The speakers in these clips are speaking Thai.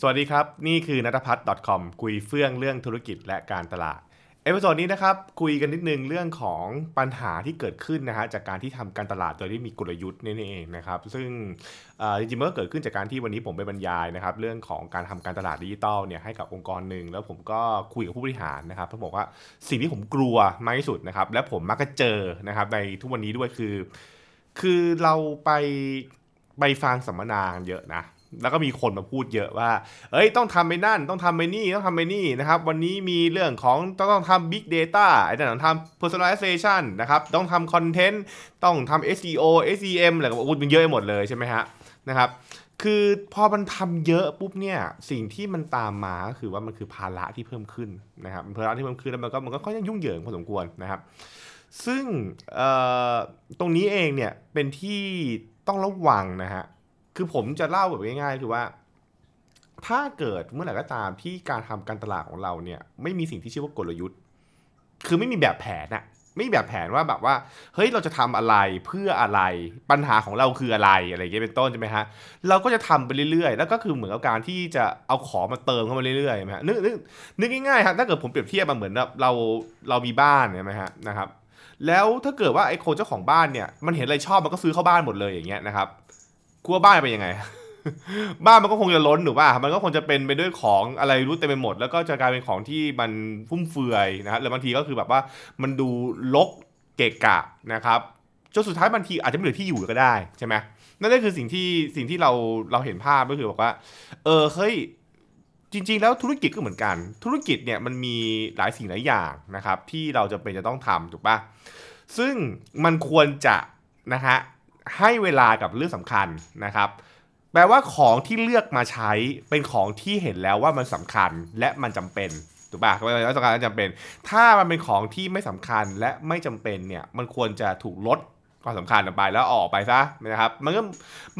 สวัสดีครับ นี่คือนัทพัฒน์ .com คุยเฟื่องเรื่องธุรกิจและการตลาด episode นี้นะครับ คุยกันนิดนึงเรื่องของปัญหาที่เกิดขึ้นนะฮะจากการที่ทำการตลาดโดยไม่มีกลยุทธ์นี่เองนะครับ ซึ่งจริงๆมันก็เกิดขึ้นจากการที่วันนี้ผมไปบรรยายนะครับ เรื่องของการทำการตลาดดิจิตอลเนี่ยให้กับองค์กรหนึ่งแล้วผมก็คุยกับผู้บริหารนะครับเขาบอกว่าสิ่งที่ผมกลัวมากที่สุดนะครับ และผมมักจะเจอนะครับในทุกวันนี้ด้วยคือ คือเราไปไปฟังสัมมนาเยอะนะ แล้วก็มีคนมาพูดเยอะว่า เอ้ยต้องทำไปนั่น ต้องทำไปนี่ ต้องทำไปนี่นะครับ วันนี้มีเรื่องของต้องต้องทำ Big Data ไอ้นั่นต้องทำ personalization นะครับ ต้องทำคอนเทนต์ ต้องทำ SEO SEM อะไรก็โอ้มันเยอะไปหมดเลยใช่ไหมฮะ นะครับ คือพอมันทำเยอะปุ๊บเนี่ย สิ่งที่มันตามมาก็คือว่ามันคือภาระที่เพิ่มขึ้นนะครับภาระที่เพิ่มขึ้นแล้วมันก็มันก็ค่อนข้างยุ่งเหยิงพอสมควรนะครับ ซึ่งตรงนี้เองเนี่ยเป็นที่ต้องระวังนะฮะ คือผมจะเล่าแบบง่ายๆคือว่า ถ้าเกิดเมื่อไหร่ก็ตามที่การทำการตลาดของเราเนี่ย ไม่มีสิ่งที่ชื่อว่ากลยุทธ์ คือไม่มีแบบแผนอะไม่มีแบบแผนว่าแบบว่า เฮ้ยเราจะทำอะไรเพื่ออะไรปัญหาของเราคืออะไรอะไรอย่างเงี้ยเป็นต้นใช่ไหมฮะเราก็จะทำไปเรื่อยๆ แล้วก็คือเหมือนกับการที่จะเอาของมาเติมเข้ามาเรื่อยๆใช่ไหมฮะนึกนึกนึกง่ายๆครับถ้าเกิดผมเปรียบเทียบมาเหมือนแบบเราเรามีบ้านใช่ไหมฮะนะครับแล้วถ้าเกิดว่าไอ้คนเจ้าของบ้านเนี่ยมันเห็นอะไรชอบมันก็ซื้อเข้าบ้านหมดเลยอย่างเงี้ยนะครับ กลัวบ้านเป็นยังไง บ้านมันก็คงจะล้นหรือว่า มันก็คงจะเป็นไปด้วยของอะไรรู้เต็มไปหมด แล้วก็จะกลายเป็นของที่มันฟุ่มเฟือยนะฮะหรือบางทีก็คือแบบว่ามันดูลกเกะกะนะครับจนสุดท้ายบางทีอาจจะไม่เหลือที่อยู่ก็ได้ใช่ไหมนั่นก็คือสิ่งที่สิ่งที่เราเราเห็นภาพก็คือบอกว่า เออเฮ้ยจริง ๆ แล้วธุรกิจก็เหมือนกัน ธุรกิจเนี่ยมันมีหลายสิ่งหลายอย่างนะครับ ที่เราจะเป็นจะต้องทำถูกปะซึ่งมันควรจะนะฮะ ให้เวลากับเรื่องสำคัญนะครับแปลว่าของที่เลือกมาใช้เป็นของที่เห็นแล้วว่ามันสำคัญและมันจำเป็นถูกป่ะก็เป็นสำคัญและจำเป็น ถ้ามันเป็นของที่ไม่สำคัญและไม่จำเป็นเนี่ยมันควรจะถูกลดความสำคัญออกไปแล้วออกไปซะนะครับมันก็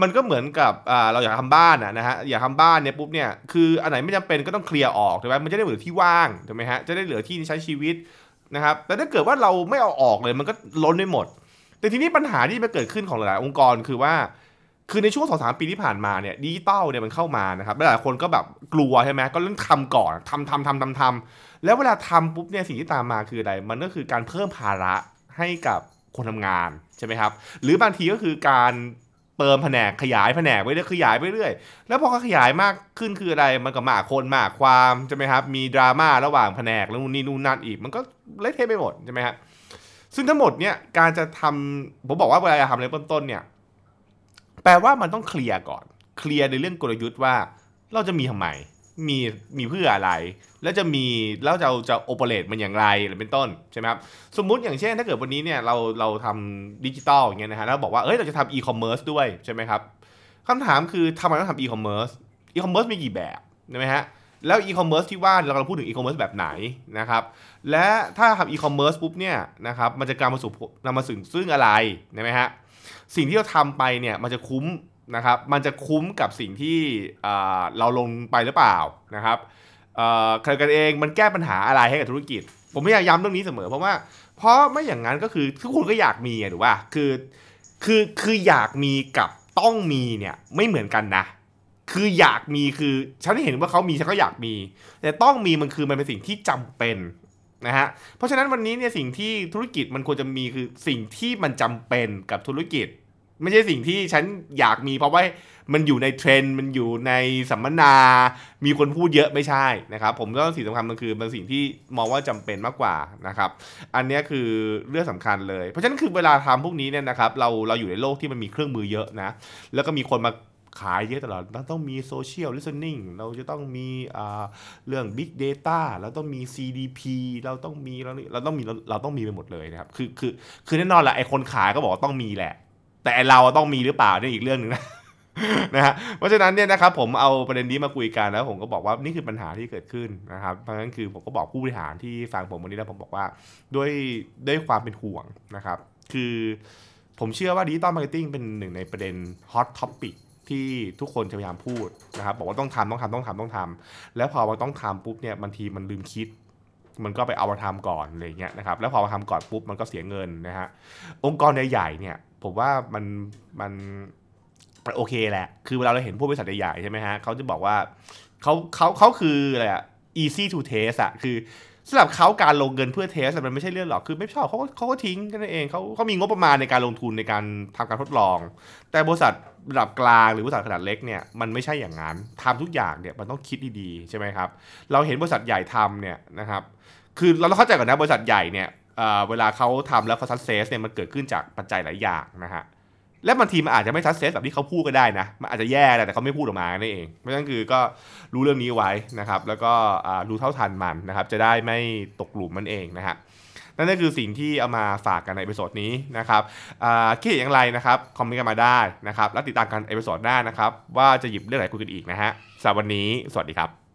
มันก็เหมือนกับเราอยากทำบ้านนะฮะอยากทำบ้านเนี่ยปุ๊บเนี่ยคืออันไหนไม่จำเป็นก็ต้องเคลียร์ออกถูกไหมมันจะได้เหลือที่ว่างถูกไหมฮะจะได้เหลือที่ใช้ชีวิตนะครับแต่ถ้าเกิดว่าเราไม่เอาออกเลยมันก็ล้นไปหมด แต่ทีนี้ปัญหาที่มันเกิดขึ้นของหลาย ๆ องค์กรคือว่า คือในช่วงสองสามปีที่ผ่านมาเนี่ยดิจิตอลเนี่ยมันเข้ามานะครับหลายคนก็แบบกลัวใช่ไหมก็เริ่มทำก่อนทำทำทำทำทำแล้วเวลาทำปุ๊บเนี่ยสิ่งที่ตามมาคืออะไร มันก็คือการเพิ่มภาระให้กับคนทำงานใช่ไหมครับ หรือบางทีก็คือการเติมแผนกขยายแผนกไปเรื่อยขยายไปเรื่อยแล้วพอเขาขยายมากขึ้นคืออะไรมันก็มากคนมากความใช่ไหมครับมีดราม่าระหว่างแผนกแล้วนู่นนี่นู่นนั่นอีก มันก็เละเทะไปหมดใช่ไหมครับ ซึ่งทั้งหมดเนี่ยการจะทำผมบอกว่าเวลาจะทำอะไรเริ่มต้นเนี่ย แปลว่ามันต้องเคลียร์ก่อน เคลียร์ในเรื่องกลยุทธ์ว่าเราจะมีทำไม มีมีเพื่ออะไร แล้วจะมีแล้วจะจะ operate มันอย่างไรหรือเป็นต้นใช่ไหมครับสมมุติอย่างเช่น ถ้าเกิดวันนี้เนี่ยเราเราทำดิจิตอลอย่างเงี้ยนะฮะแล้วบอกว่าเอ้ยเราจะทำอีคอมเมิร์ซด้วยใช่ไหมครับคำถามคือทำไมต้องทำอีคอมเมิร์ซอีคอมเมิร์ซมีกี่แบบใช่ไหมฮะ แล้วอีคอมเมิร์ซที่ว่าเรากำลังพูดถึงอีคอมเมิร์ซแบบไหนนะครับ และถ้าทำอีคอมเมิร์ซปุ๊บเนี่ยนะครับมันจะการมาสู่นำมาถึงซึ่งอะไรใช่ไหมฮะสิ่งที่เราทำไปเนี่ยมันจะคุ้มนะครับมันจะคุ้มกับสิ่งที่เราลงไปหรือเปล่านะครับใครกันเองมันแก้ปัญหาอะไรให้กับธุรกิจ ผมไม่อยากย้ำเรื่องนี้เสมอเพราะว่า เพราะไม่อย่างนั้นก็คือทุกคนก็อยากมีอะถูกป่ะคือคือคืออยากมีกับต้องมีเนี่ยไม่เหมือนกันนะ คืออยากมีคือฉันเห็นว่าเขามีฉันก็อยากมี แต่ต้องมีมันคือมันเป็นสิ่งที่จำเป็นนะฮะเพราะฉะนั้นวันนี้เนี่ยสิ่งที่ธุรกิจมันควรจะมีคือสิ่งที่มันจำเป็นกับธุรกิจ ไม่ใช่สิ่งที่ฉันอยากมีเพราะว่ามันอยู่ในเทรนด์มันอยู่ในสัมมนา มีคนพูดเยอะไม่ใช่นะครับ ผมก็สิ่งสำคัญมันคือมันสิ่งที่มองว่าจำเป็นมากกว่านะครับ อันนี้คือเรื่องสำคัญเลย เพราะฉะนั้นคือเวลาทำพวกนี้เนี่ยนะครับ เราเราอยู่ในโลกที่มันมีเครื่องมือเยอะนะ แล้วก็มีคนมา ขายเยอะตลอดเราต้องมีโซเชียล listening เราจะต้องมีเรื่อง Big Data เราต้องมี CDP เราต้องมีเราเราต้องมีเราต้องมีไปหมดเลยนะครับคือคือคือแน่นอนแหละไอ้คนขายก็บอกว่าต้องมีแหละ แต่เราต้องมีหรือเปล่าเนี่ยอีกเรื่องหนึ่งนะนะฮะเพราะฉะนั้นเนี่ยนะครับผมเอาประเด็นนี้มาคุยกันแล้วผมก็บอกว่านี่คือปัญหาที่เกิดขึ้นนะครับเพราะฉะนั้นคือผมก็บอกผู้บริหารที่ฟังผมวันนี้แล้วผมบอกว่าด้วยด้วยความเป็นห่วงนะครับ คือผมเชื่อว่า digital marketing เป็นหนึ่งในประเด็น hot topic ที่ทุกคนจะพยายามพูดนะครับบอกว่าต้องทำต้องทำต้องทำต้องทำแล้วพอมันต้องทำปุ๊บเนี่ยบางทีมันลืมคิด มันก็ไปเอามาทำก่อนอะไรเงี้ยนะครับแล้วพอมาทำก่อนปุ๊บมันก็เสียเงินนะฮะองค์กรใหญ่ๆเนี่ยผมว่ามันมันโอเคแหละ คือเวลาเราเห็นผู้บริษัทใหญ่ๆใช่ไหมฮะเขาจะบอกว่าเขาเขาเขาคืออะไรอะ easy to test อะคือ สำหรับเขาการลงเงินเพื่อเทสมันไม่ใช่เรื่องหรอกคือไม่ชอบเขาก็เขาก็ทิ้งกันเองเขาเขามีงบประมาณในการลงทุนในการทำการทดลอง แต่บริษัทระดับกลางหรือบริษัทขนาดเล็กเนี่ยมันไม่ใช่อย่างนั้นทำทุกอย่างเนี่ยมันต้องคิดดีๆใช่ไหมครับเราเห็นบริษัทใหญ่ทำเนี่ยนะครับคือเราต้องเข้าใจก่อนนะบริษัทใหญ่เนี่ยเวลาเขาทำแล้วเขา success เนี่ยมันเกิดขึ้นจากปัจจัยหลายอย่างนะฮะ และบางทีมันอาจจะไม่ success แบบที่เขาพูดก็ได้นะ มันอาจจะแย่แต่เขาไม่พูดออกมานั่นเอง เพราะฉะนั้นคือก็รู้เรื่องนี้ไว้นะครับ แล้วก็รู้เท่าทันมันนะครับ จะได้ไม่ตกหลุมมันเองนะฮะนั่นก็คือสิ่งที่เอามาฝากกันใน episode นี้นะครับคิดอย่างไรนะครับคอมเมนต์กันมาได้นะครับ แล้วติดตามกัน episode หน้านะครับ ว่าจะหยิบเรื่องไหนคุยกันอีกนะฮะสำหรับวันนี้ สวัสดีครับ